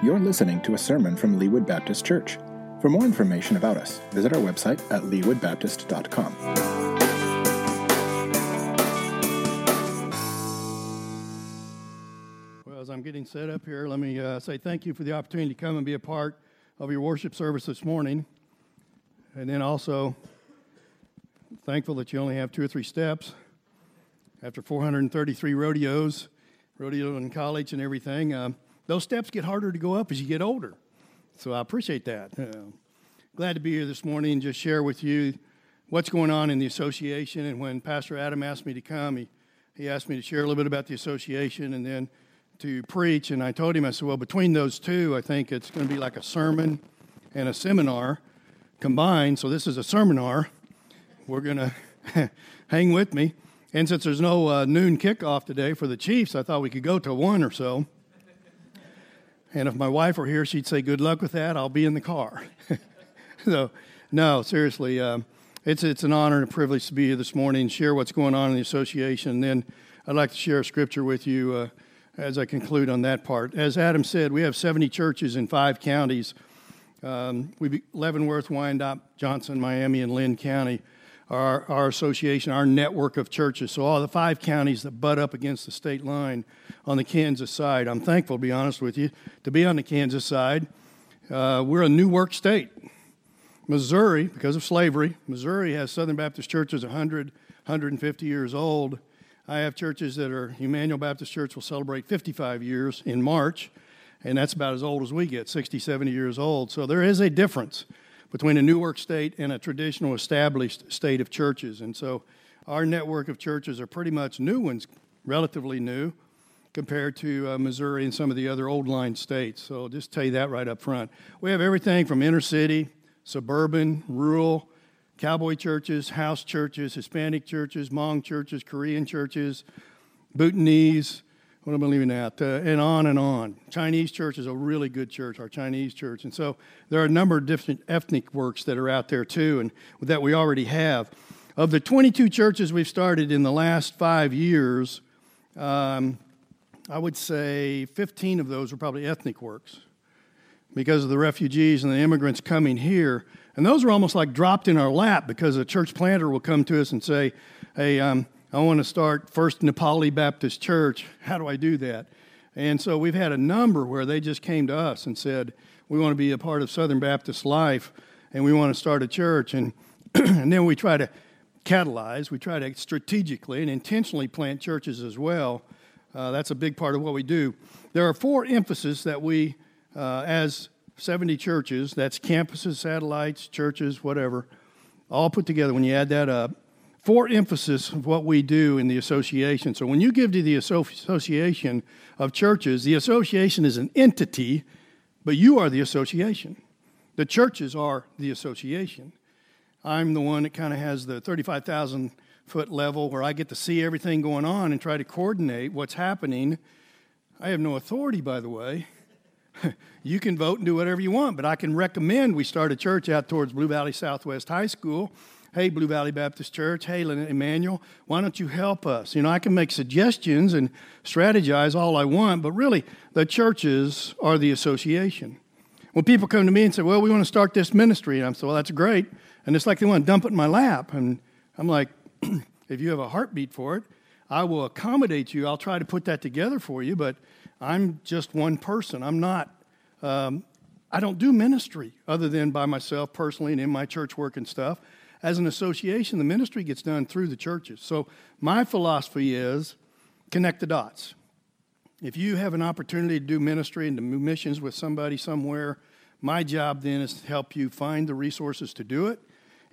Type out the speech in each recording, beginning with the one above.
You're listening to a sermon from Leawood Baptist Church. For more information about us, visit our website at leawoodbaptist.com. Well, as I'm getting set up here, let me uh, say thank you for the opportunity to come and be a part of your worship service this morning. And then also, thankful that you only have two or three steps after 433 rodeos, rodeo in college and everything. Um, those steps get harder to go up as you get older. So I appreciate that. Uh, glad to be here this morning and just share with you what's going on in the association. And when Pastor Adam asked me to come, he, he asked me to share a little bit about the association and then to preach. And I told him, I said, well, between those two, I think it's going to be like a sermon and a seminar combined. So this is a seminar. We're going to hang with me. And since there's no uh, noon kickoff today for the Chiefs, I thought we could go to one or so. And if my wife were here, she'd say, Good luck with that. I'll be in the car. so, no, seriously, um, it's, it's an honor and a privilege to be here this morning and share what's going on in the association. And then I'd like to share a scripture with you uh, as I conclude on that part. As Adam said, we have 70 churches in five counties. Um, we Leavenworth, Wyandotte, Johnson, Miami, and Linn County our, our association, our network of churches. So, all the five counties that butt up against the state line on the Kansas side. I'm thankful, to be honest with you, to be on the Kansas side. Uh, we're a new work state. Missouri, because of slavery, Missouri has Southern Baptist churches 100, 150 years old. I have churches that are, Emmanuel Baptist Church will celebrate 55 years in March, and that's about as old as we get, 60, 70 years old. So there is a difference between a new work state and a traditional established state of churches. And so our network of churches are pretty much new ones, relatively new, compared to uh, Missouri and some of the other old line states. So I'll just tell you that right up front. We have everything from inner city, suburban, rural, cowboy churches, house churches, Hispanic churches, Hmong churches, Korean churches, Bhutanese, what am I leaving out? Uh, and on and on. Chinese church is a really good church, our Chinese church. And so there are a number of different ethnic works that are out there too, and that we already have. Of the 22 churches we've started in the last five years, um, I would say 15 of those are probably ethnic works because of the refugees and the immigrants coming here. And those are almost like dropped in our lap because a church planter will come to us and say, Hey, um, I want to start First Nepali Baptist Church. How do I do that? And so we've had a number where they just came to us and said, We want to be a part of Southern Baptist life and we want to start a church. And, and then we try to catalyze, we try to strategically and intentionally plant churches as well. Uh, that's a big part of what we do. There are four emphases that we, uh, as 70 churches, that's campuses, satellites, churches, whatever, all put together. When you add that up, for emphasis of what we do in the association. So when you give to the association of churches, the association is an entity, but you are the association. The churches are the association. I'm the one that kind of has the 35,000 foot level where I get to see everything going on and try to coordinate what's happening. I have no authority, by the way. you can vote and do whatever you want, but I can recommend we start a church out towards Blue Valley Southwest High School hey, Blue Valley Baptist Church, hey, Emmanuel, why don't you help us? You know, I can make suggestions and strategize all I want, but really, the churches are the association. When people come to me and say, well, we want to start this ministry, and I'm saying, well, that's great. And it's like they want to dump it in my lap. And I'm like, if you have a heartbeat for it, I will accommodate you. I'll try to put that together for you, but I'm just one person. I'm not, um, I don't do ministry other than by myself personally and in my church work and stuff as an association, the ministry gets done through the churches. So my philosophy is connect the dots. If you have an opportunity to do ministry and to do missions with somebody somewhere, my job then is to help you find the resources to do it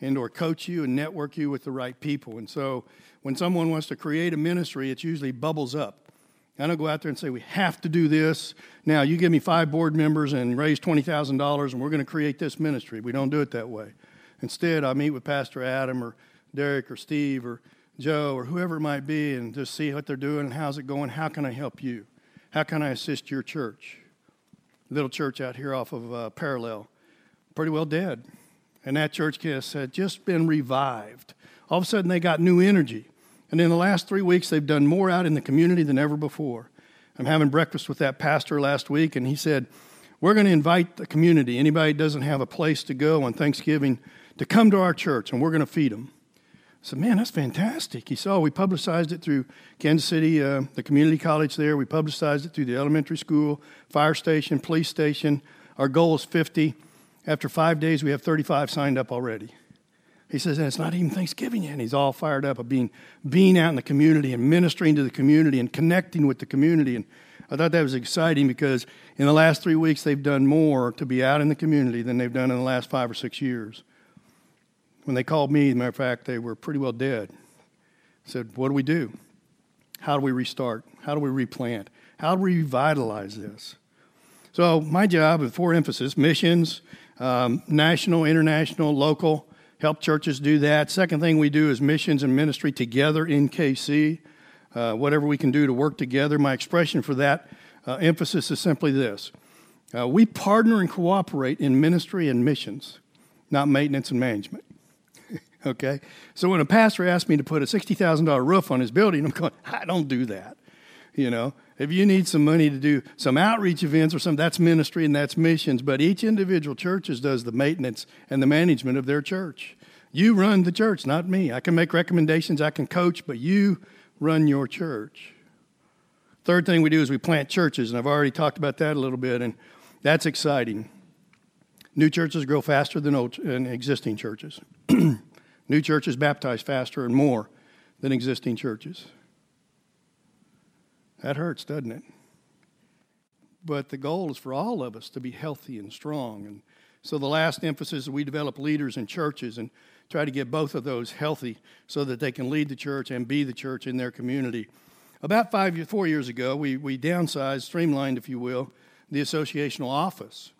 and or coach you and network you with the right people. And so when someone wants to create a ministry, it usually bubbles up. I don't go out there and say, we have to do this. Now, you give me five board members and raise $20,000 and we're going to create this ministry. We don't do it that way. Instead, I meet with Pastor Adam or Derek or Steve or Joe or whoever it might be and just see what they're doing and how's it going. How can I help you? How can I assist your church? Little church out here off of uh, Parallel, pretty well dead. And that church had just been revived. All of a sudden, they got new energy. And in the last three weeks, they've done more out in the community than ever before. I'm having breakfast with that pastor last week, and he said, we're going to invite the community, anybody doesn't have a place to go on Thanksgiving, to come to our church, and we're going to feed them. I said, man, that's fantastic. He said, oh, we publicized it through Kansas City, uh, the community college there. We publicized it through the elementary school, fire station, police station. Our goal is 50. After five days, we have 35 signed up already. He says, and it's not even Thanksgiving yet. And he's all fired up of being, being out in the community and ministering to the community and connecting with the community. And I thought that was exciting because in the last three weeks, they've done more to be out in the community than they've done in the last five or six years. When they called me, matter of fact, they were pretty well dead. I said, What do we do? How do we restart? How do we replant? How do we revitalize this? So, my job with four emphasis missions, um, national, international, local, help churches do that. Second thing we do is missions and ministry together in KC. Uh, whatever we can do to work together. My expression for that uh, emphasis is simply this uh, we partner and cooperate in ministry and missions, not maintenance and management. Okay? So when a pastor asks me to put a $60,000 roof on his building, I'm going, I don't do that. You know, if you need some money to do some outreach events or something, that's ministry and that's missions. But each individual churches does the maintenance and the management of their church. You run the church, not me. I can make recommendations, I can coach, but you run your church. Third thing we do is we plant churches, and I've already talked about that a little bit, and that's exciting. New churches grow faster than old, than existing churches. New churches baptize faster and more than existing churches. That hurts, doesn't it? But the goal is for all of us to be healthy and strong. And so the last emphasis is we develop leaders in churches and try to get both of those healthy so that they can lead the church and be the church in their community. About five, four years ago, we, we downsized, streamlined, if you will, the associational office.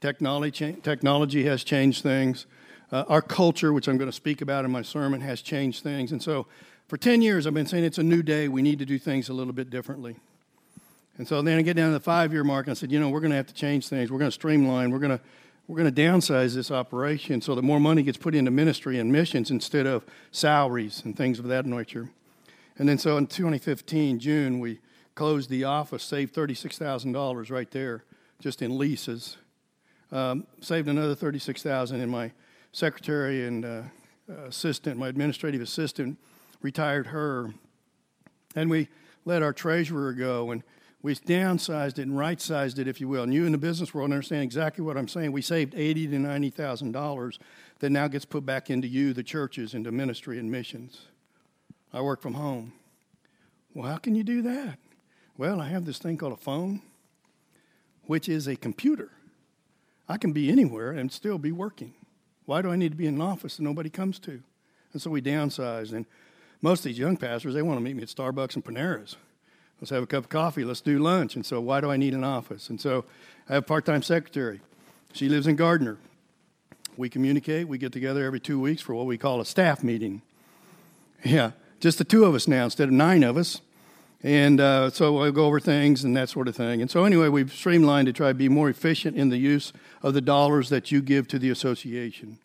Technology, technology has changed things. Uh, our culture, which I'm going to speak about in my sermon, has changed things. And so for 10 years, I've been saying it's a new day. We need to do things a little bit differently. And so then I get down to the five year mark, and I said, you know, we're going to have to change things. We're going to streamline. We're going to we're going to downsize this operation so that more money gets put into ministry and missions instead of salaries and things of that nature. And then so in 2015, June, we closed the office, saved $36,000 right there just in leases. Um, saved another 36000 in my secretary and uh, assistant, my administrative assistant, retired her. And we let our treasurer go. And we downsized it and right sized it, if you will. And you in the business world understand exactly what I'm saying. We saved eighty to ninety thousand dollars that now gets put back into you, the churches, into ministry and missions. I work from home. Well, how can you do that? Well, I have this thing called a phone, which is a computer. I can be anywhere and still be working. Why do I need to be in an office that nobody comes to? And so we downsized. And most of these young pastors, they want to meet me at Starbucks and Panera's. Let's have a cup of coffee. Let's do lunch. And so, why do I need an office? And so, I have a part time secretary. She lives in Gardner. We communicate. We get together every two weeks for what we call a staff meeting. Yeah, just the two of us now instead of nine of us. And uh, so we'll go over things and that sort of thing. And so, anyway, we've streamlined to try to be more efficient in the use of the dollars that you give to the association.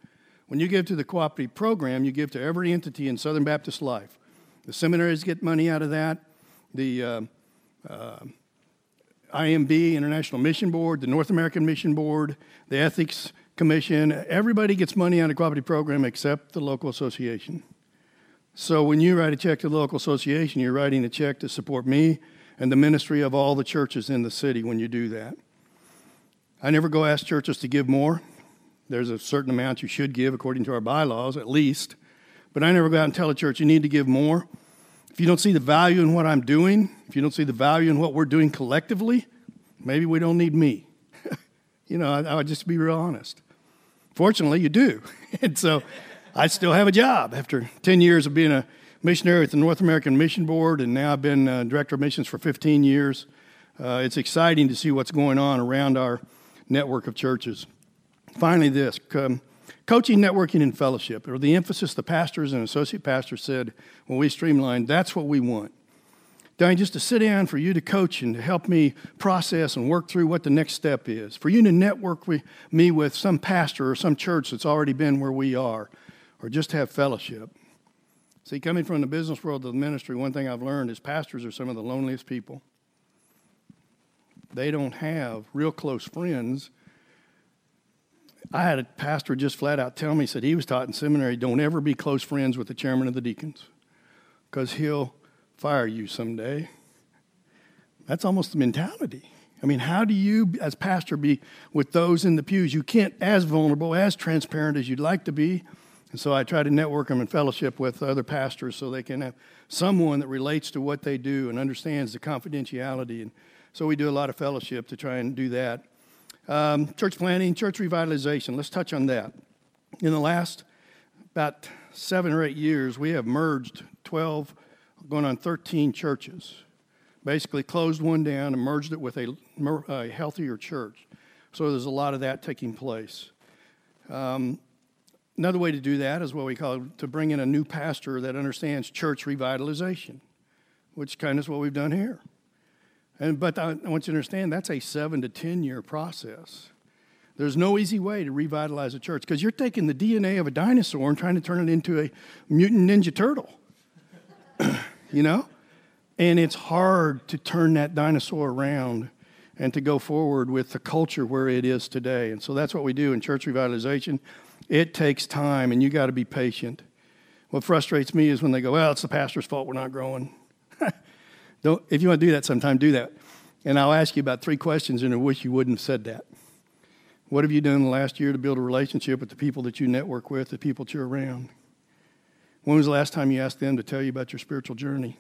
When you give to the cooperative program, you give to every entity in Southern Baptist life. The seminaries get money out of that the uh, uh, IMB, International Mission Board, the North American Mission Board, the Ethics Commission. Everybody gets money out of the cooperative program except the local association. So when you write a check to the local association, you're writing a check to support me and the ministry of all the churches in the city when you do that. I never go ask churches to give more. There's a certain amount you should give according to our bylaws, at least. But I never go out and tell a church you need to give more. If you don't see the value in what I'm doing, if you don't see the value in what we're doing collectively, maybe we don't need me. you know, I, I would just be real honest. Fortunately, you do. and so I still have a job after 10 years of being a missionary with the North American Mission Board, and now I've been uh, director of missions for 15 years. Uh, it's exciting to see what's going on around our network of churches. Finally, this. Um, Coaching, networking, and fellowship, or the emphasis the pastors and associate pastors said when we streamlined, that's what we want. Diane, just to sit down for you to coach and to help me process and work through what the next step is. For you to network with me with some pastor or some church that's already been where we are, or just have fellowship. See, coming from the business world to the ministry, one thing I've learned is pastors are some of the loneliest people. They don't have real close friends. I had a pastor just flat out tell me, said he was taught in seminary, don't ever be close friends with the chairman of the deacons because he'll fire you someday. That's almost the mentality. I mean, how do you, as pastor, be with those in the pews? You can't as vulnerable, as transparent as you'd like to be. And so I try to network them and fellowship with other pastors so they can have someone that relates to what they do and understands the confidentiality. And so we do a lot of fellowship to try and do that. Um, church planting, church revitalization. Let's touch on that. In the last about seven or eight years, we have merged 12, going on 13 churches. Basically, closed one down and merged it with a, a healthier church. So there's a lot of that taking place. Um, Another way to do that is what we call to bring in a new pastor that understands church revitalization, which kind of is what we've done here. And, but I, want you to understand that's a seven to 10 year process. There's no easy way to revitalize a church because you're taking the DNA of a dinosaur and trying to turn it into a mutant ninja turtle. you know? And it's hard to turn that dinosaur around and to go forward with the culture where it is today. And so that's what we do in church revitalization. It takes time, and you got to be patient. What frustrates me is when they go, "Well, it's the pastor's fault we're not growing." Don't, if you want to do that sometime, do that. And I'll ask you about three questions, and I wish you wouldn't have said that. What have you done in the last year to build a relationship with the people that you network with, the people that you're around? When was the last time you asked them to tell you about your spiritual journey?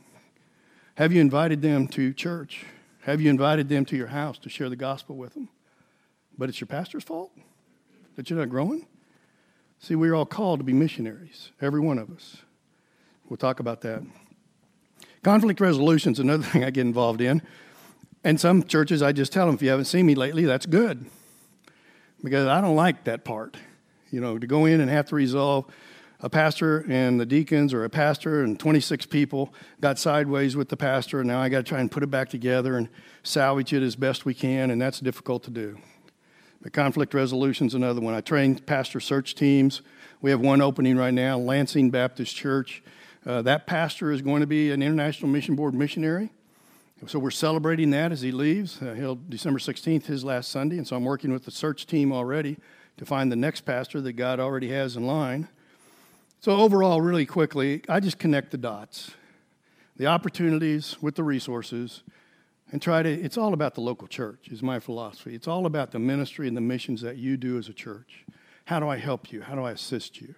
Have you invited them to church? Have you invited them to your house to share the gospel with them? But it's your pastor's fault that you're not growing? See, we're all called to be missionaries, every one of us. We'll talk about that. Conflict resolution is another thing I get involved in. And some churches, I just tell them, if you haven't seen me lately, that's good. Because I don't like that part. You know, to go in and have to resolve a pastor and the deacons, or a pastor and 26 people got sideways with the pastor, and now I got to try and put it back together and salvage it as best we can, and that's difficult to do. The conflict resolution is another one. I train pastor search teams. We have one opening right now, Lansing Baptist Church. Uh, that pastor is going to be an International Mission Board missionary. So we're celebrating that as he leaves. Uh, he'll December 16th, his last Sunday, and so I'm working with the search team already to find the next pastor that God already has in line. So overall, really quickly, I just connect the dots, the opportunities with the resources, and try to, it's all about the local church, is my philosophy. It's all about the ministry and the missions that you do as a church. How do I help you? How do I assist you?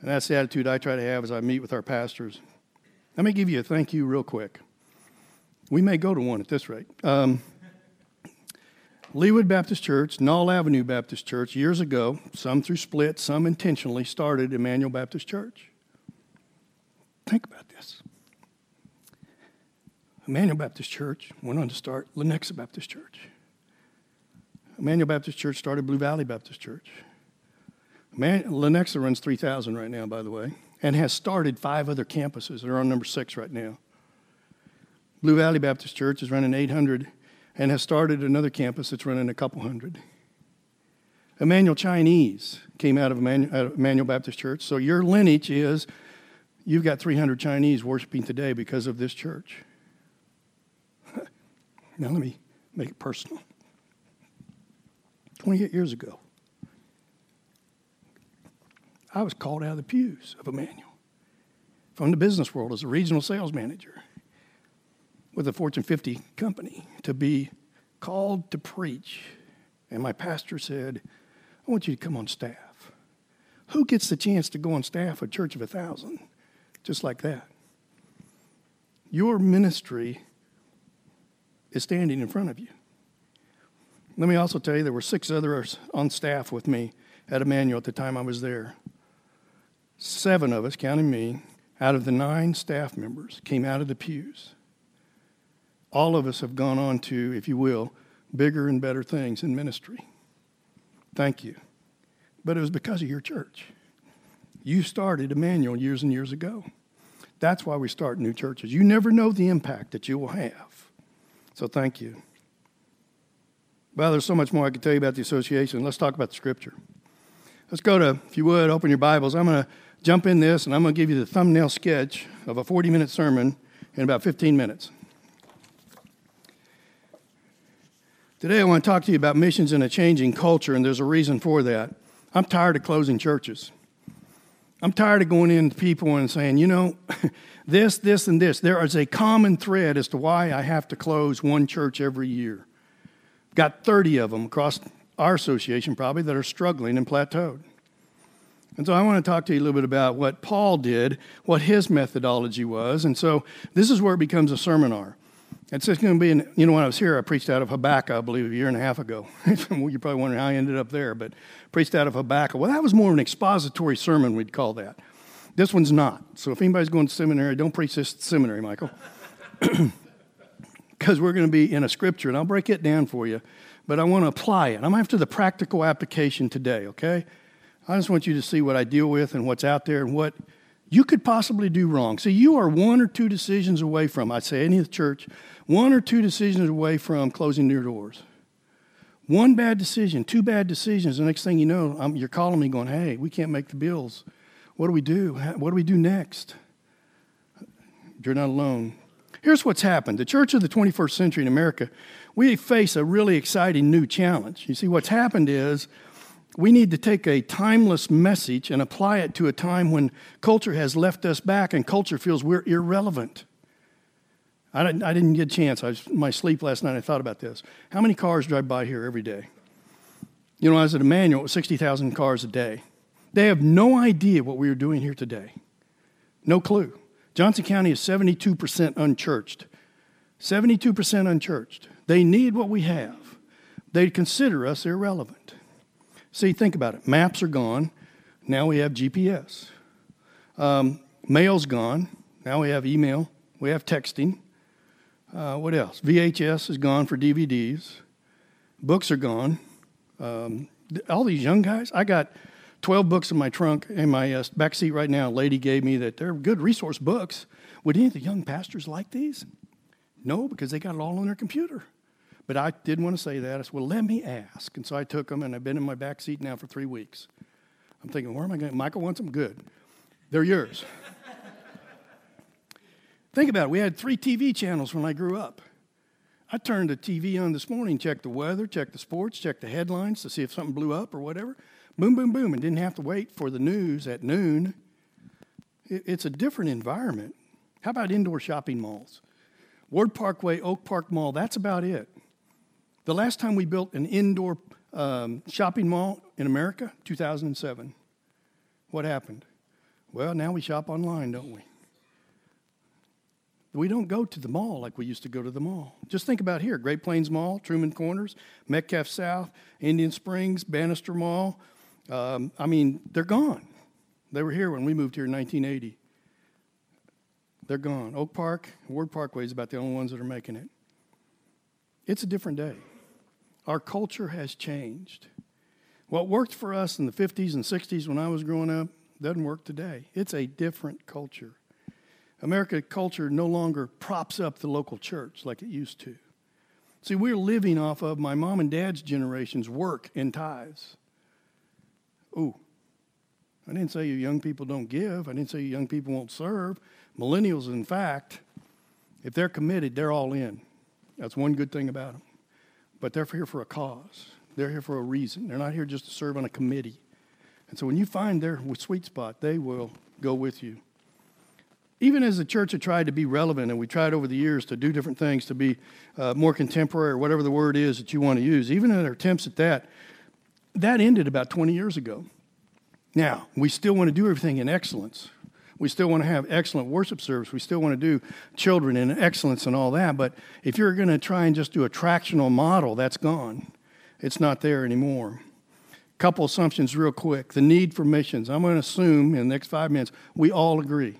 And that's the attitude I try to have as I meet with our pastors. Let me give you a thank you real quick. We may go to one at this rate. Um, Leawood Baptist Church, Null Avenue Baptist Church, years ago, some through split, some intentionally, started Emmanuel Baptist Church. Think about. Emmanuel Baptist Church went on to start Lenexa Baptist Church. Emmanuel Baptist Church started Blue Valley Baptist Church. Man, Lenexa runs 3,000 right now, by the way, and has started five other campuses. They're on number six right now. Blue Valley Baptist Church is running 800 and has started another campus that's running a couple hundred. Emmanuel Chinese came out of Emmanuel Baptist Church. So your lineage is you've got 300 Chinese worshiping today because of this church. Now, let me make it personal. 28 years ago, I was called out of the pews of Emmanuel from the business world as a regional sales manager with a Fortune 50 company to be called to preach. And my pastor said, I want you to come on staff. Who gets the chance to go on staff a church of a thousand? Just like that. Your ministry is standing in front of you. Let me also tell you there were six others on staff with me at Emmanuel at the time I was there. Seven of us, counting me, out of the nine staff members came out of the pews. All of us have gone on to, if you will, bigger and better things in ministry. Thank you. But it was because of your church. You started Emmanuel years and years ago. That's why we start new churches. You never know the impact that you will have. So thank you. Well, there's so much more I could tell you about the association. Let's talk about the scripture. Let's go to, if you would, open your Bibles. I'm going to jump in this and I'm going to give you the thumbnail sketch of a 40 minute sermon in about 15 minutes. Today, I want to talk to you about missions in a changing culture, and there's a reason for that. I'm tired of closing churches. I'm tired of going in to people and saying, you know, this, this, and this. There is a common thread as to why I have to close one church every year. Got 30 of them across our association, probably, that are struggling and plateaued. And so I want to talk to you a little bit about what Paul did, what his methodology was. And so this is where it becomes a seminar. It's just going to be, in, you know, when I was here, I preached out of Habakkuk, I believe, a year and a half ago. You're probably wondering how I ended up there, but preached out of Habakkuk. Well, that was more of an expository sermon, we'd call that. This one's not. So if anybody's going to seminary, don't preach this seminary, Michael. Because we're going to be in a scripture, and I'll break it down for you, but I want to apply it. I'm after the practical application today, okay? I just want you to see what I deal with and what's out there and what you could possibly do wrong. See, you are one or two decisions away from, I'd say any of the church, one or two decisions away from closing your doors. One bad decision, two bad decisions. The next thing you know, I'm, you're calling me going, hey, we can't make the bills. What do we do? What do we do next? You're not alone. Here's what's happened. The church of the 21st century in America, we face a really exciting new challenge. You see, what's happened is we need to take a timeless message and apply it to a time when culture has left us back and culture feels we're irrelevant. I didn't, I didn't get a chance. I was my sleep last night. I thought about this. How many cars drive by here every day? You know, I was at Emmanuel, it was 60,000 cars a day. They have no idea what we are doing here today. No clue. Johnson County is 72% unchurched. 72% unchurched. They need what we have. They consider us irrelevant. See, think about it. Maps are gone. Now we have GPS. Um, mail's gone. Now we have email. We have texting. Uh, what else? VHS is gone for DVDs. Books are gone. Um, all these young guys, I got 12 books in my trunk in my uh, back seat right now. A lady gave me that they're good resource books. Would any of the young pastors like these? No, because they got it all on their computer. But I did want to say that. I said, well, let me ask. And so I took them, and I've been in my back seat now for three weeks. I'm thinking, where am I going? Michael wants them? Good. They're yours. Think about it. We had three TV channels when I grew up. I turned the TV on this morning, checked the weather, checked the sports, checked the headlines to see if something blew up or whatever. Boom, boom, boom, and didn't have to wait for the news at noon. It's a different environment. How about indoor shopping malls? Ward Parkway, Oak Park Mall, that's about it. The last time we built an indoor um, shopping mall in America, 2007. What happened? Well, now we shop online, don't we? We don't go to the mall like we used to go to the mall. Just think about here Great Plains Mall, Truman Corners, Metcalf South, Indian Springs, Bannister Mall. Um, I mean, they're gone. They were here when we moved here in 1980. They're gone. Oak Park, Ward Parkway is about the only ones that are making it. It's a different day. Our culture has changed. What worked for us in the 50s and 60s when I was growing up doesn't work today. It's a different culture. American culture no longer props up the local church like it used to. See, we're living off of my mom and dad's generation's work and tithes. Ooh, I didn't say you young people don't give. I didn't say you young people won't serve. Millennials, in fact, if they're committed, they're all in. That's one good thing about them. But they're here for a cause. They're here for a reason. They're not here just to serve on a committee. And so when you find their sweet spot, they will go with you even as the church had tried to be relevant, and we tried over the years to do different things to be uh, more contemporary, or whatever the word is that you want to use, even in our attempts at that, that ended about 20 years ago. Now, we still want to do everything in excellence. We still want to have excellent worship service. We still want to do children and excellence and all that. But if you're going to try and just do attractional model, that's gone. It's not there anymore. Couple assumptions, real quick. The need for missions. I'm going to assume in the next five minutes we all agree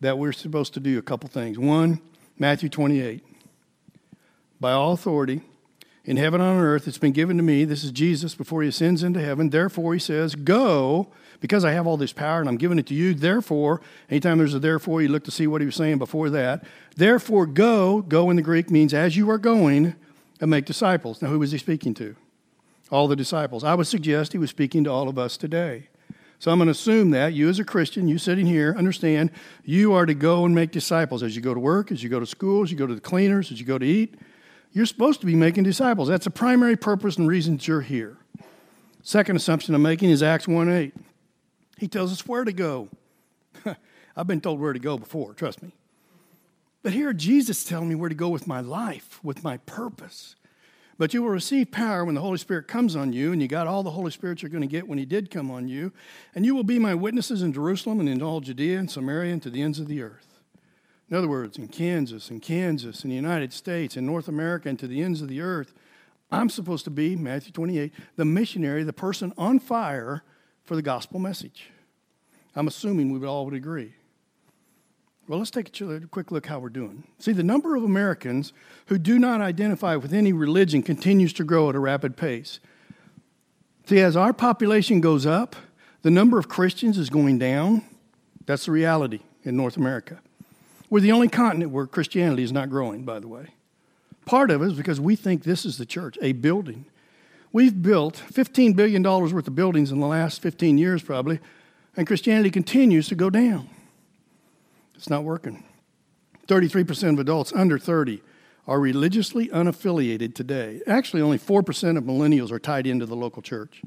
that we're supposed to do a couple things. One, Matthew 28. By all authority in heaven and on earth, it's been given to me. This is Jesus before he ascends into heaven. Therefore, he says, Go, because I have all this power and I'm giving it to you. Therefore, anytime there's a therefore, you look to see what he was saying before that. Therefore, go. Go in the Greek means as you are going and make disciples. Now, who was he speaking to? All the disciples. I would suggest he was speaking to all of us today. So I'm going to assume that you, as a Christian, you sitting here, understand you are to go and make disciples as you go to work, as you go to school, as you go to the cleaners, as you go to eat. You're supposed to be making disciples. That's the primary purpose and reason that you're here. Second assumption I'm making is Acts 1 8. He tells us where to go. I've been told where to go before, trust me. But here Jesus telling me where to go with my life, with my purpose. But you will receive power when the Holy Spirit comes on you, and you got all the Holy Spirit you're going to get when He did come on you. And you will be my witnesses in Jerusalem and in all Judea and Samaria and to the ends of the earth. In other words, in Kansas and Kansas, in the United States, in North America, and to the ends of the earth, I'm supposed to be, Matthew 28, the missionary, the person on fire for the gospel message. I'm assuming we would all would agree. Well, let's take a quick look how we're doing. See, the number of Americans who do not identify with any religion continues to grow at a rapid pace. See, as our population goes up, the number of Christians is going down. That's the reality in North America. We're the only continent where Christianity is not growing, by the way. Part of it is because we think this is the church, a building. We've built $15 billion worth of buildings in the last 15 years, probably, and Christianity continues to go down. It's not working. 33% of adults under 30 are religiously unaffiliated today. Actually, only 4% of millennials are tied into the local church.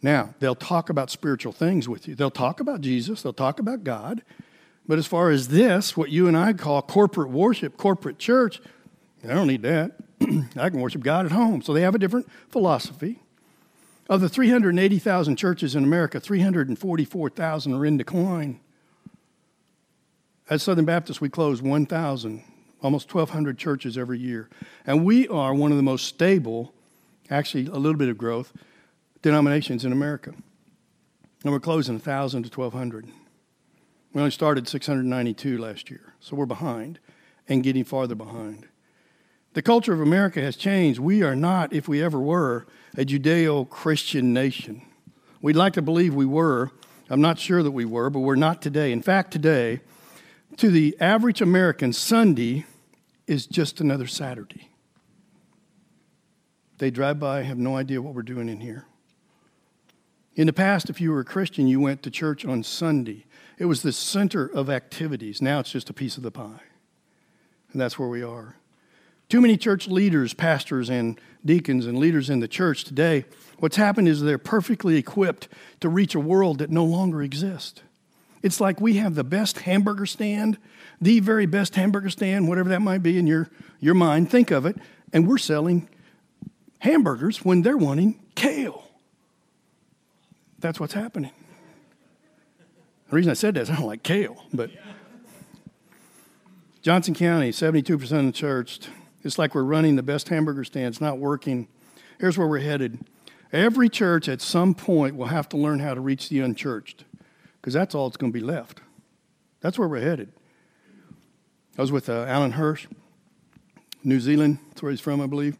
Now, they'll talk about spiritual things with you. They'll talk about Jesus, they'll talk about God. But as far as this, what you and I call corporate worship, corporate church, I don't need that. I can worship God at home. So they have a different philosophy. Of the 380,000 churches in America, 344,000 are in decline. At Southern Baptist, we close 1,000, almost 1,200 churches every year. And we are one of the most stable, actually, a little bit of growth, denominations in America. And we're closing 1,000 to 1,200. We only started 692 last year, so we're behind and getting farther behind. The culture of America has changed. We are not, if we ever were, a Judeo Christian nation. We'd like to believe we were. I'm not sure that we were, but we're not today. In fact, today, to the average American, Sunday is just another Saturday. They drive by, have no idea what we're doing in here. In the past, if you were a Christian, you went to church on Sunday. It was the center of activities. Now it's just a piece of the pie. And that's where we are. Too many church leaders, pastors, and deacons and leaders in the church today, what's happened is they're perfectly equipped to reach a world that no longer exists. It's like we have the best hamburger stand, the very best hamburger stand, whatever that might be in your, your mind. Think of it. And we're selling hamburgers when they're wanting kale. That's what's happening. The reason I said that is I don't like kale, but Johnson County, 72% of the church. It's like we're running the best hamburger stand. It's not working. Here's where we're headed. Every church at some point will have to learn how to reach the unchurched because that's all that's going to be left. That's where we're headed. I was with uh, Alan Hirsch, New Zealand. That's where he's from, I believe.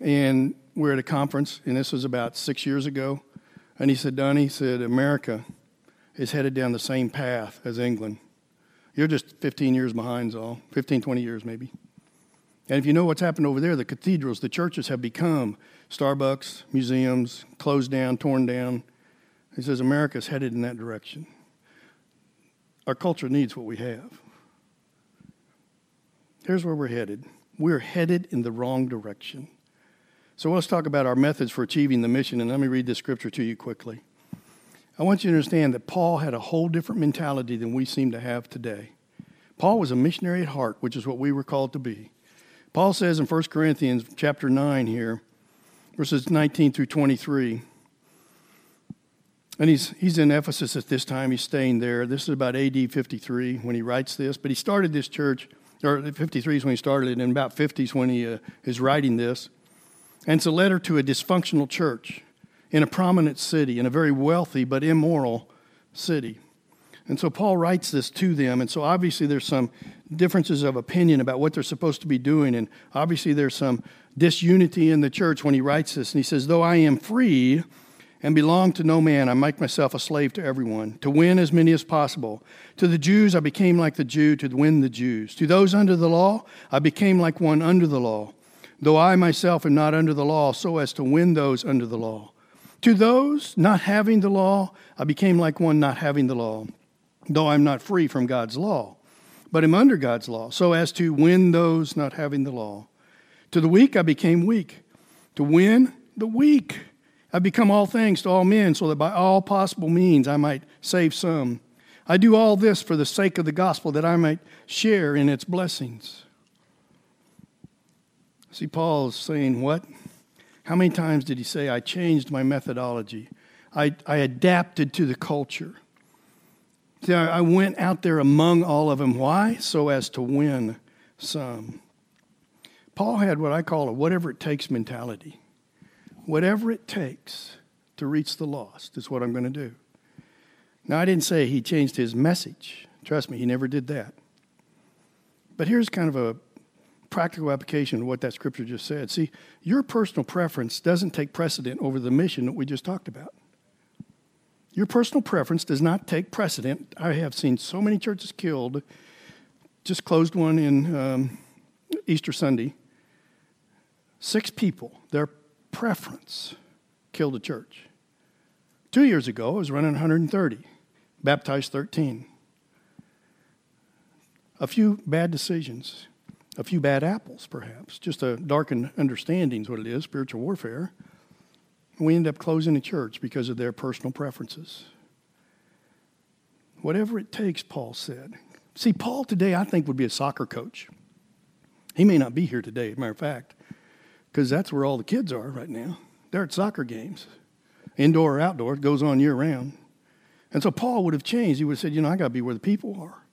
And we're at a conference, and this was about six years ago. And he said, Donnie, he said, America is headed down the same path as England. You're just 15 years behind, all 15, 20 years maybe. And if you know what's happened over there, the cathedrals, the churches have become Starbucks, museums, closed down, torn down. He says America's headed in that direction. Our culture needs what we have. Here's where we're headed. We're headed in the wrong direction. So let's talk about our methods for achieving the mission, and let me read this scripture to you quickly. I want you to understand that Paul had a whole different mentality than we seem to have today. Paul was a missionary at heart, which is what we were called to be. Paul says in 1 Corinthians chapter 9 here, verses 19 through 23, and he's, he's in Ephesus at this time. He's staying there. This is about AD 53 when he writes this. But he started this church, or 53 is when he started it, and about 50 is when he uh, is writing this. And it's a letter to a dysfunctional church in a prominent city, in a very wealthy but immoral city. And so Paul writes this to them. And so obviously there's some differences of opinion about what they're supposed to be doing. And obviously there's some disunity in the church when he writes this. And he says, Though I am free and belong to no man, I make myself a slave to everyone, to win as many as possible. To the Jews, I became like the Jew to win the Jews. To those under the law, I became like one under the law, though I myself am not under the law, so as to win those under the law. To those not having the law, I became like one not having the law, though I'm not free from God's law. but am under God's law, so as to win those not having the law. To the weak I became weak, to win the weak. I become all things to all men, so that by all possible means I might save some. I do all this for the sake of the gospel, that I might share in its blessings. See, Paul is saying, What? How many times did he say, I changed my methodology? I, I adapted to the culture. See, I, went out there among all of them. Why? So as to win some. Paul had what I call a whatever it takes mentality. Whatever it takes to reach the lost is what I'm going to do. Now, I didn't say he changed his message. Trust me, he never did that. But here's kind of a practical application of what that scripture just said. See, your personal preference doesn't take precedent over the mission that we just talked about. Your personal preference does not take precedent. I have seen so many churches killed. Just closed one in um, Easter Sunday. Six people, their preference, killed a church. Two years ago, I was running 130, baptized 13. A few bad decisions a few bad apples, perhaps, just a darkened understanding is what it is, spiritual warfare. We end up closing the church because of their personal preferences. Whatever it takes, Paul said. See, Paul today, I think, would be a soccer coach. He may not be here today, as a matter of fact, because that's where all the kids are right now. They're at soccer games, indoor or outdoor, it goes on year round. And so Paul would have changed. He would have said, You know, I got to be where the people are.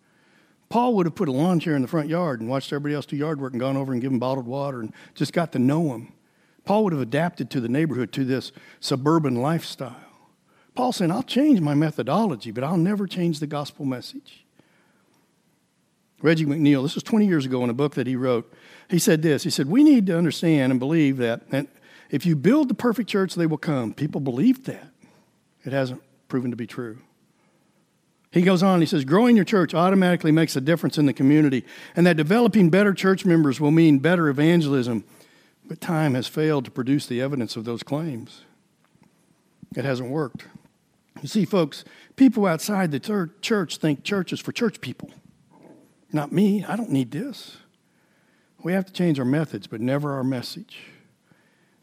Paul would have put a lawn chair in the front yard and watched everybody else do yard work and gone over and given bottled water and just got to know them. Paul would have adapted to the neighborhood, to this suburban lifestyle. Paul saying, I'll change my methodology, but I'll never change the gospel message. Reggie McNeal, this was 20 years ago in a book that he wrote. He said this He said, We need to understand and believe that, that if you build the perfect church, they will come. People believed that. It hasn't proven to be true. He goes on, he says, growing your church automatically makes a difference in the community, and that developing better church members will mean better evangelism. But time has failed to produce the evidence of those claims. It hasn't worked. You see, folks, people outside the church think church is for church people. Not me. I don't need this. We have to change our methods, but never our message.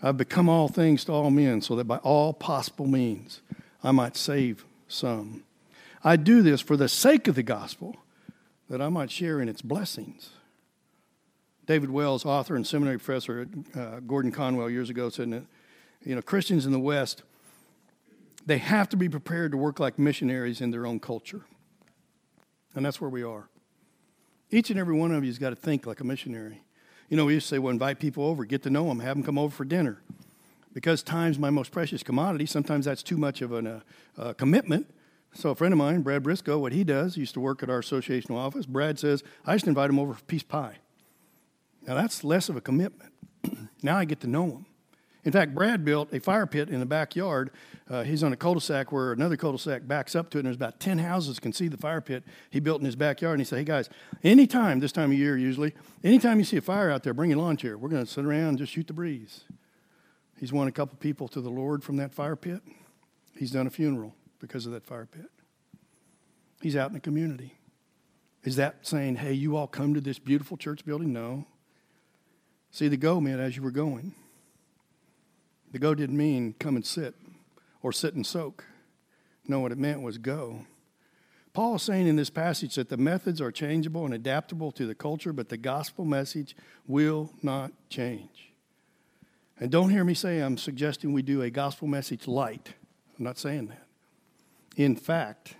I've become all things to all men so that by all possible means I might save some. I do this for the sake of the gospel, that I might share in its blessings. David Wells, author and seminary professor at uh, Gordon Conwell years ago, said that you know Christians in the West they have to be prepared to work like missionaries in their own culture, and that's where we are. Each and every one of you's got to think like a missionary. You know, we used to say, "Well, invite people over, get to know them, have them come over for dinner." Because time's my most precious commodity. Sometimes that's too much of a uh, commitment. So a friend of mine, Brad Brisco, what he does, he used to work at our associational office. Brad says, I just invite him over for of pie. Now that's less of a commitment. now I get to know him. In fact, Brad built a fire pit in the backyard. Uh, he's on a cul-de-sac where another cul-de-sac backs up to it, and there's about 10 houses can see the fire pit he built in his backyard. And he said, hey, guys, anytime, this time of year usually, anytime you see a fire out there, bring your lawn chair. We're going to sit around and just shoot the breeze. He's won a couple people to the Lord from that fire pit. He's done a funeral because of that fire pit. He's out in the community. Is that saying, hey, you all come to this beautiful church building? No. See, the go meant as you were going. The go didn't mean come and sit or sit and soak. No, what it meant was go. Paul is saying in this passage that the methods are changeable and adaptable to the culture, but the gospel message will not change. And don't hear me say I'm suggesting we do a gospel message light. I'm not saying that. In fact,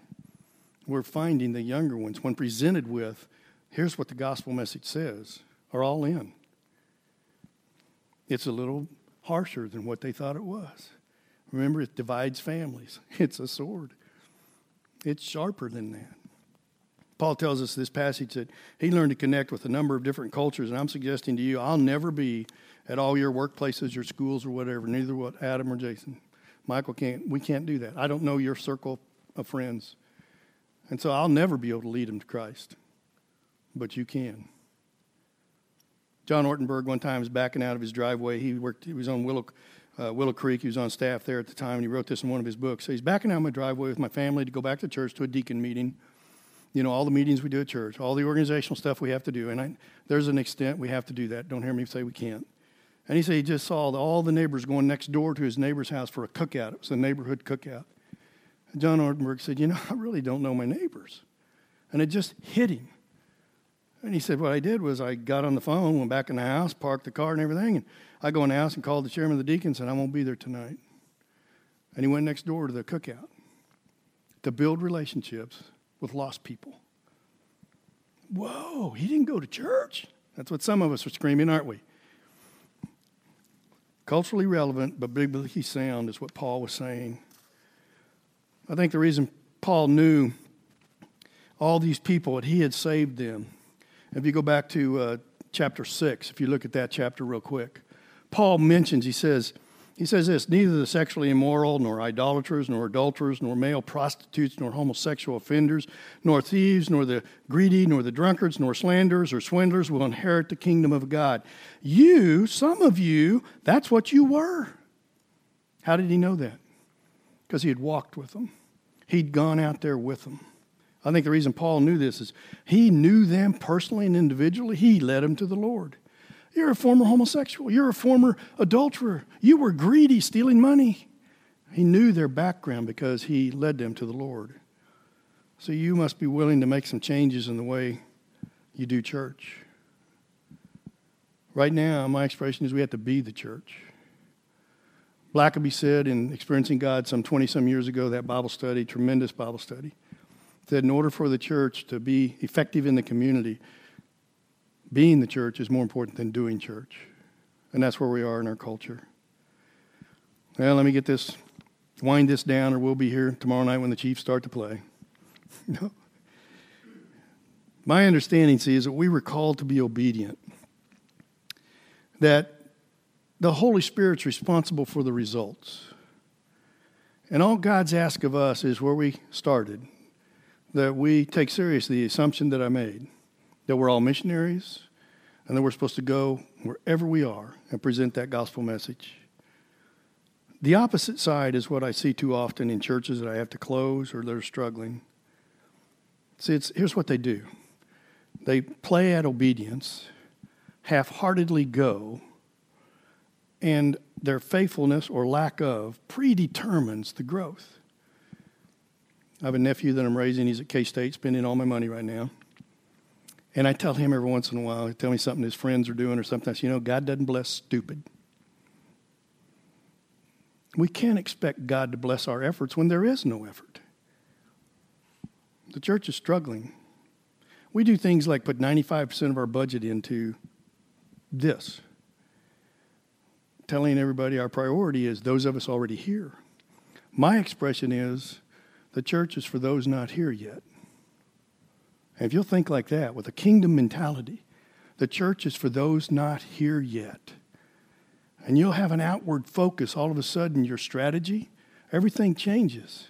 we're finding the younger ones, when presented with, here's what the gospel message says, are all in. It's a little harsher than what they thought it was. Remember, it divides families, it's a sword, it's sharper than that. Paul tells us this passage that he learned to connect with a number of different cultures, and I'm suggesting to you, I'll never be at all your workplaces, your schools, or whatever. Neither will Adam or Jason. Michael can't. We can't do that. I don't know your circle of friends. And so I'll never be able to lead them to Christ, but you can. John Ortenberg one time was backing out of his driveway. He worked. He was on Willow, uh, Willow Creek. He was on staff there at the time, and he wrote this in one of his books. So he's backing out of my driveway with my family to go back to church to a deacon meeting. You know, all the meetings we do at church, all the organizational stuff we have to do. And I, there's an extent we have to do that. Don't hear me say we can't. And he said he just saw all the neighbors going next door to his neighbor's house for a cookout. It was a neighborhood cookout. John Ortenberg said, You know, I really don't know my neighbors. And it just hit him. And he said, What I did was I got on the phone, went back in the house, parked the car and everything. And I go in the house and called the chairman of the deacons and I won't be there tonight. And he went next door to the cookout to build relationships with lost people. Whoa, he didn't go to church. That's what some of us are screaming, aren't we? Culturally relevant, but biblically sound is what Paul was saying. I think the reason Paul knew all these people that he had saved them. If you go back to uh, chapter 6, if you look at that chapter real quick, Paul mentions, he says, he says this neither the sexually immoral, nor idolaters, nor adulterers, nor male prostitutes, nor homosexual offenders, nor thieves, nor the greedy, nor the drunkards, nor slanderers or swindlers will inherit the kingdom of God. You, some of you, that's what you were. How did he know that? Because he had walked with them, he'd gone out there with them. I think the reason Paul knew this is he knew them personally and individually. He led them to the Lord. You're a former homosexual. You're a former adulterer. You were greedy, stealing money. He knew their background because he led them to the Lord. So you must be willing to make some changes in the way you do church. Right now, my expression is we have to be the church. Blackaby said in Experiencing God some 20 some years ago, that Bible study, tremendous Bible study, that in order for the church to be effective in the community, being the church is more important than doing church. And that's where we are in our culture. Well, let me get this, wind this down, or we'll be here tomorrow night when the Chiefs start to play. no. My understanding, see, is that we were called to be obedient. That the Holy Spirit's responsible for the results. And all God's asked of us is where we started, that we take seriously the assumption that I made that we're all missionaries and that we're supposed to go wherever we are and present that gospel message. The opposite side is what I see too often in churches that I have to close or that are struggling. See, it's, here's what they do they play at obedience, half heartedly go, and their faithfulness or lack of predetermines the growth. I have a nephew that I'm raising. He's at K State, spending all my money right now. And I tell him every once in a while, he tell me something his friends are doing or something. I say, you know, God doesn't bless stupid. We can't expect God to bless our efforts when there is no effort. The church is struggling. We do things like put 95% of our budget into this, telling everybody our priority is those of us already here. My expression is the church is for those not here yet. And if you'll think like that, with a kingdom mentality, the church is for those not here yet. And you'll have an outward focus. All of a sudden, your strategy, everything changes.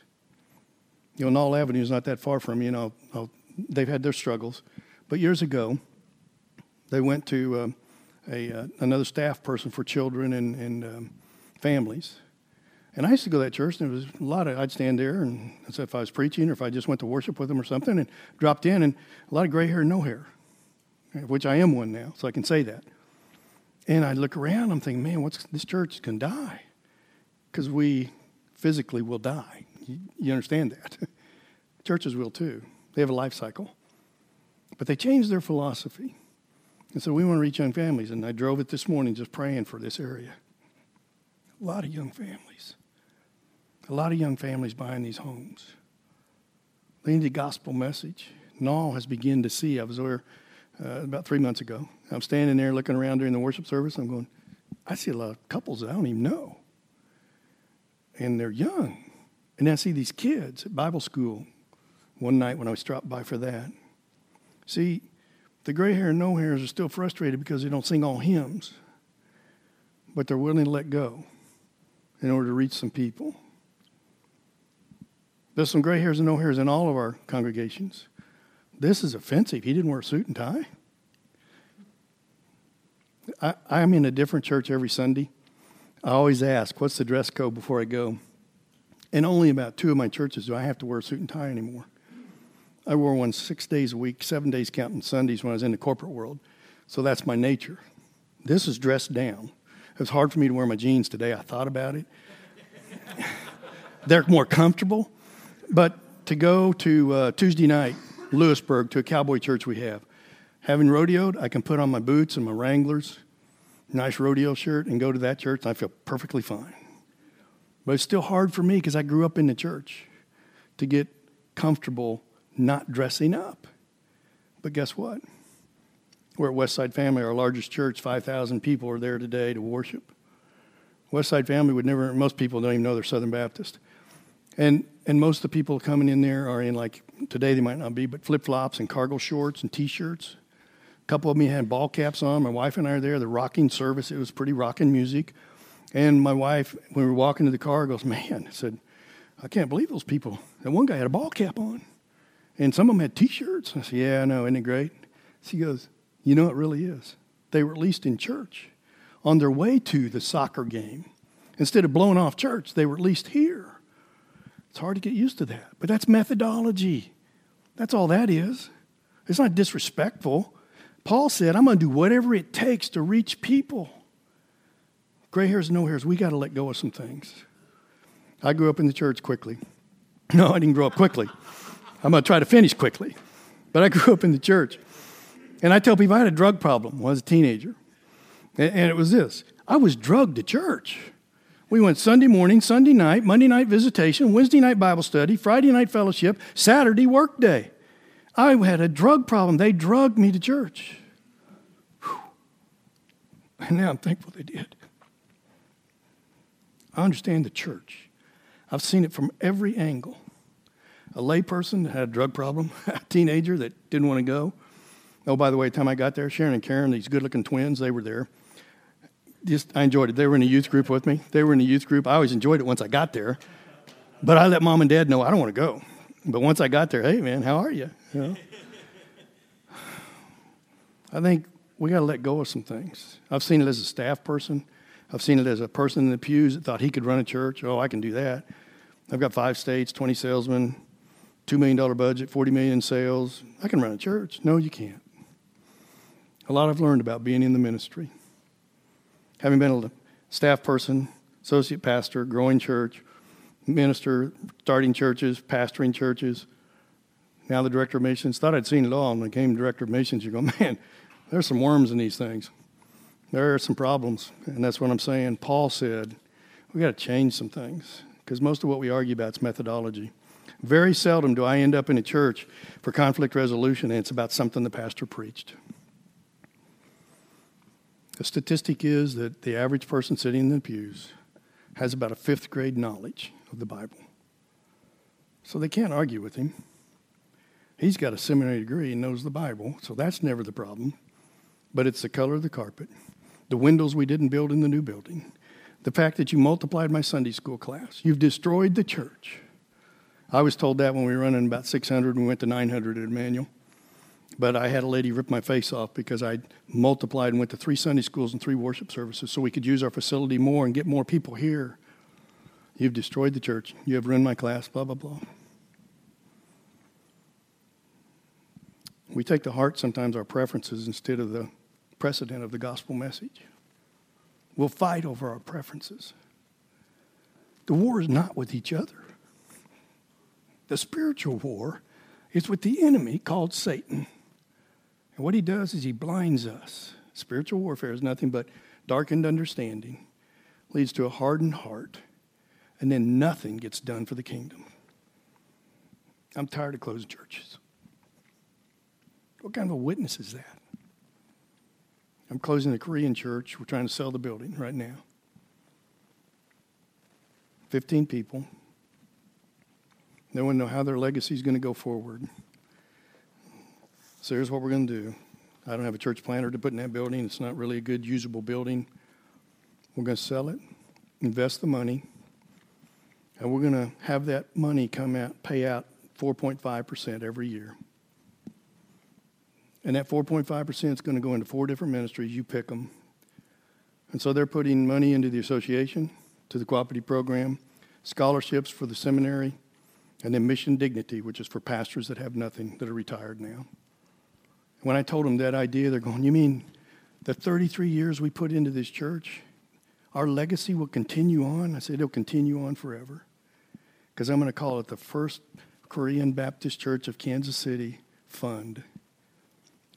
You know, Nall Avenue is not that far from you know. They've had their struggles, but years ago, they went to uh, a uh, another staff person for children and, and um, families, and I used to go to that church, and there was a lot of, I'd stand there, and so if I was preaching or if I just went to worship with them or something, and dropped in, and a lot of gray hair and no hair, eh, which I am one now, so I can say that. And I'd look around, I'm thinking, man, what's this church can die? Because we physically will die. You, you understand that. Churches will too. They have a life cycle. But they changed their philosophy. And so we want to reach young families. And I drove it this morning just praying for this area. A lot of young families. A lot of young families buying these homes. They need a gospel message. Nall has begun to see. I was there uh, about three months ago. I'm standing there looking around during the worship service. I'm going, I see a lot of couples that I don't even know. And they're young. And I see these kids at Bible school one night when I was dropped by for that. See, the gray hair and no hairs are still frustrated because they don't sing all hymns, but they're willing to let go in order to reach some people. There's some gray hairs and no hairs in all of our congregations. This is offensive. He didn't wear a suit and tie. I, I'm in a different church every Sunday. I always ask, what's the dress code before I go? And only about two of my churches do I have to wear a suit and tie anymore. I wore one six days a week, seven days counting Sundays when I was in the corporate world. So that's my nature. This is dressed down. It was hard for me to wear my jeans today. I thought about it. They're more comfortable. But to go to uh, Tuesday night, Louisburg, to a cowboy church we have, having rodeoed, I can put on my boots and my Wranglers, nice rodeo shirt, and go to that church, and I feel perfectly fine. But it's still hard for me because I grew up in the church to get comfortable not dressing up. But guess what? We're at Westside Family, our largest church. 5,000 people are there today to worship. Westside Family would never, most people don't even know they're Southern Baptist. And, and most of the people coming in there are in, like, today they might not be, but flip flops and cargo shorts and t shirts. A couple of me had ball caps on. My wife and I are there. The rocking service, it was pretty rocking music. And my wife, when we were walking to the car, goes, Man, I said, I can't believe those people. And one guy had a ball cap on. And some of them had t shirts. I said, Yeah, I know. Isn't it great? She goes, You know, it really is. They were at least in church on their way to the soccer game. Instead of blowing off church, they were at least here. It's hard to get used to that. But that's methodology. That's all that is. It's not disrespectful. Paul said, I'm going to do whatever it takes to reach people. Gray hairs, no hairs, we got to let go of some things. I grew up in the church quickly. No, I didn't grow up quickly. I'm going to try to finish quickly. But I grew up in the church. And I tell people I had a drug problem when I was a teenager. And it was this I was drugged to church. We went Sunday morning, Sunday night, Monday night visitation, Wednesday night Bible study, Friday night fellowship, Saturday work day. I had a drug problem. They drugged me to church. Whew. And now I'm thankful they did. I understand the church. I've seen it from every angle. A layperson that had a drug problem, a teenager that didn't want to go. Oh, by the way, the time I got there, Sharon and Karen, these good looking twins, they were there just I enjoyed it. They were in a youth group with me. They were in a youth group. I always enjoyed it once I got there. But I let mom and dad know I don't want to go. But once I got there, hey man, how are you? You know. I think we got to let go of some things. I've seen it as a staff person. I've seen it as a person in the pews that thought he could run a church. Oh, I can do that. I've got five states, 20 salesmen, $2 million budget, 40 million sales. I can run a church. No, you can't. A lot I've learned about being in the ministry having been a staff person, associate pastor, growing church, minister, starting churches, pastoring churches, now the director of missions. Thought I'd seen it all. And when I became director of missions, you go, man, there's some worms in these things. There are some problems. And that's what I'm saying. Paul said, we got to change some things because most of what we argue about is methodology. Very seldom do I end up in a church for conflict resolution and it's about something the pastor preached. The statistic is that the average person sitting in the pews has about a fifth grade knowledge of the Bible. So they can't argue with him. He's got a seminary degree and knows the Bible, so that's never the problem. But it's the color of the carpet, the windows we didn't build in the new building, the fact that you multiplied my Sunday school class. You've destroyed the church. I was told that when we were running about 600 and we went to 900 at Emmanuel. But I had a lady rip my face off because I multiplied and went to three Sunday schools and three worship services so we could use our facility more and get more people here. You've destroyed the church. You have ruined my class, blah, blah, blah. We take to heart sometimes our preferences instead of the precedent of the gospel message. We'll fight over our preferences. The war is not with each other. The spiritual war is with the enemy called Satan. And what he does is he blinds us. Spiritual warfare is nothing but darkened understanding, leads to a hardened heart, and then nothing gets done for the kingdom. I'm tired of closed churches. What kind of a witness is that? I'm closing the Korean church. We're trying to sell the building right now. 15 people. No one know how their legacy is going to go forward. So here's what we're going to do. I don't have a church planter to put in that building. It's not really a good, usable building. We're going to sell it, invest the money, and we're going to have that money come out, pay out 4.5% every year. And that 4.5% is going to go into four different ministries. You pick them. And so they're putting money into the association, to the cooperative program, scholarships for the seminary, And then Mission Dignity, which is for pastors that have nothing, that are retired now. When I told them that idea, they're going, You mean the 33 years we put into this church, our legacy will continue on? I said, It'll continue on forever. Because I'm going to call it the First Korean Baptist Church of Kansas City Fund.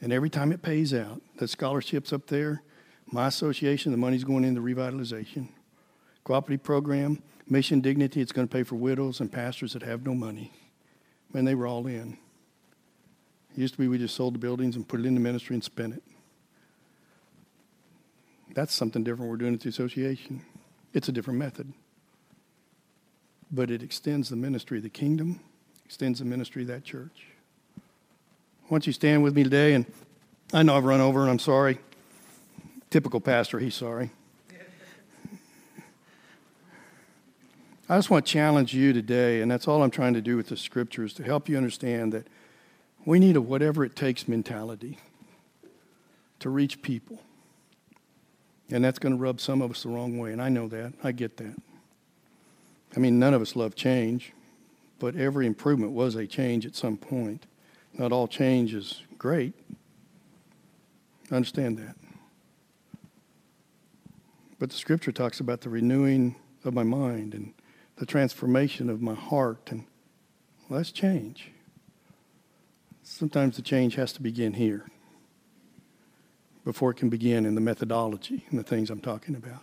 And every time it pays out, the scholarships up there, my association, the money's going into revitalization. Cooperative program, Mission Dignity, it's going to pay for widows and pastors that have no money. Man, they were all in. It used to be we just sold the buildings and put it in the ministry and spent it. That's something different we're doing at the association. It's a different method. But it extends the ministry of the kingdom, extends the ministry of that church. Don't you stand with me today? And I know I've run over and I'm sorry. Typical pastor, he's sorry. I just want to challenge you today, and that's all I'm trying to do with the scriptures to help you understand that we need a whatever it takes mentality to reach people. And that's going to rub some of us the wrong way, and I know that. I get that. I mean, none of us love change, but every improvement was a change at some point. Not all change is great. Understand that. But the scripture talks about the renewing of my mind and the transformation of my heart. And well, that's change. Sometimes the change has to begin here before it can begin in the methodology and the things I'm talking about.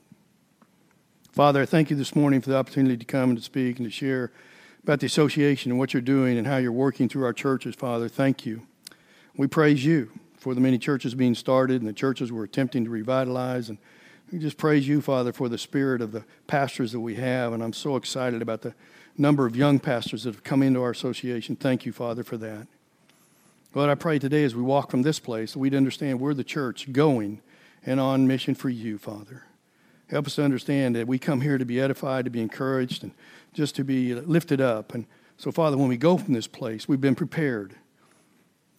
Father, I thank you this morning for the opportunity to come and to speak and to share about the association and what you're doing and how you're working through our churches, Father. Thank you. We praise you for the many churches being started and the churches we're attempting to revitalize. And we just praise you, Father, for the spirit of the pastors that we have. And I'm so excited about the number of young pastors that have come into our association. Thank you, Father, for that. Lord, I pray today as we walk from this place, that we'd understand we're the church going and on mission for you, Father. Help us to understand that we come here to be edified, to be encouraged, and just to be lifted up. And so, Father, when we go from this place, we've been prepared.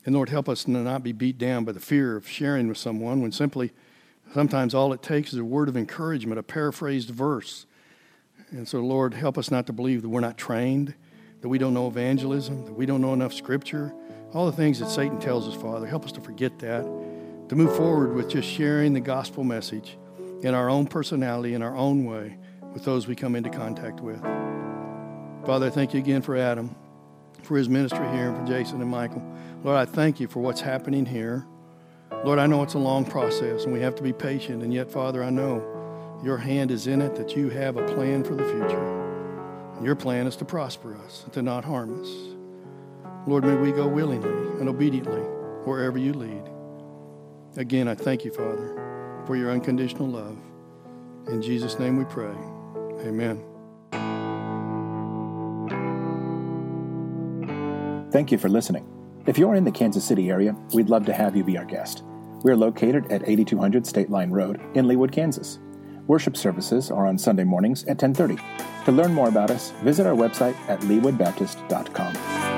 And Lord, help us to not be beat down by the fear of sharing with someone when simply sometimes all it takes is a word of encouragement, a paraphrased verse. And so, Lord, help us not to believe that we're not trained, that we don't know evangelism, that we don't know enough scripture, all the things that Satan tells us, Father. Help us to forget that, to move forward with just sharing the gospel message in our own personality, in our own way, with those we come into contact with. Father, I thank you again for Adam, for his ministry here, and for Jason and Michael. Lord, I thank you for what's happening here. Lord, I know it's a long process and we have to be patient, and yet, Father, I know your hand is in it, that you have a plan for the future. Your plan is to prosper us, and to not harm us. Lord, may we go willingly and obediently wherever you lead. Again, I thank you, Father for your unconditional love. In Jesus' name we pray. Amen. Thank you for listening. If you're in the Kansas City area, we'd love to have you be our guest. We're located at 8200 State Line Road in Leawood, Kansas. Worship services are on Sunday mornings at 10:30. To learn more about us, visit our website at leawoodbaptist.com.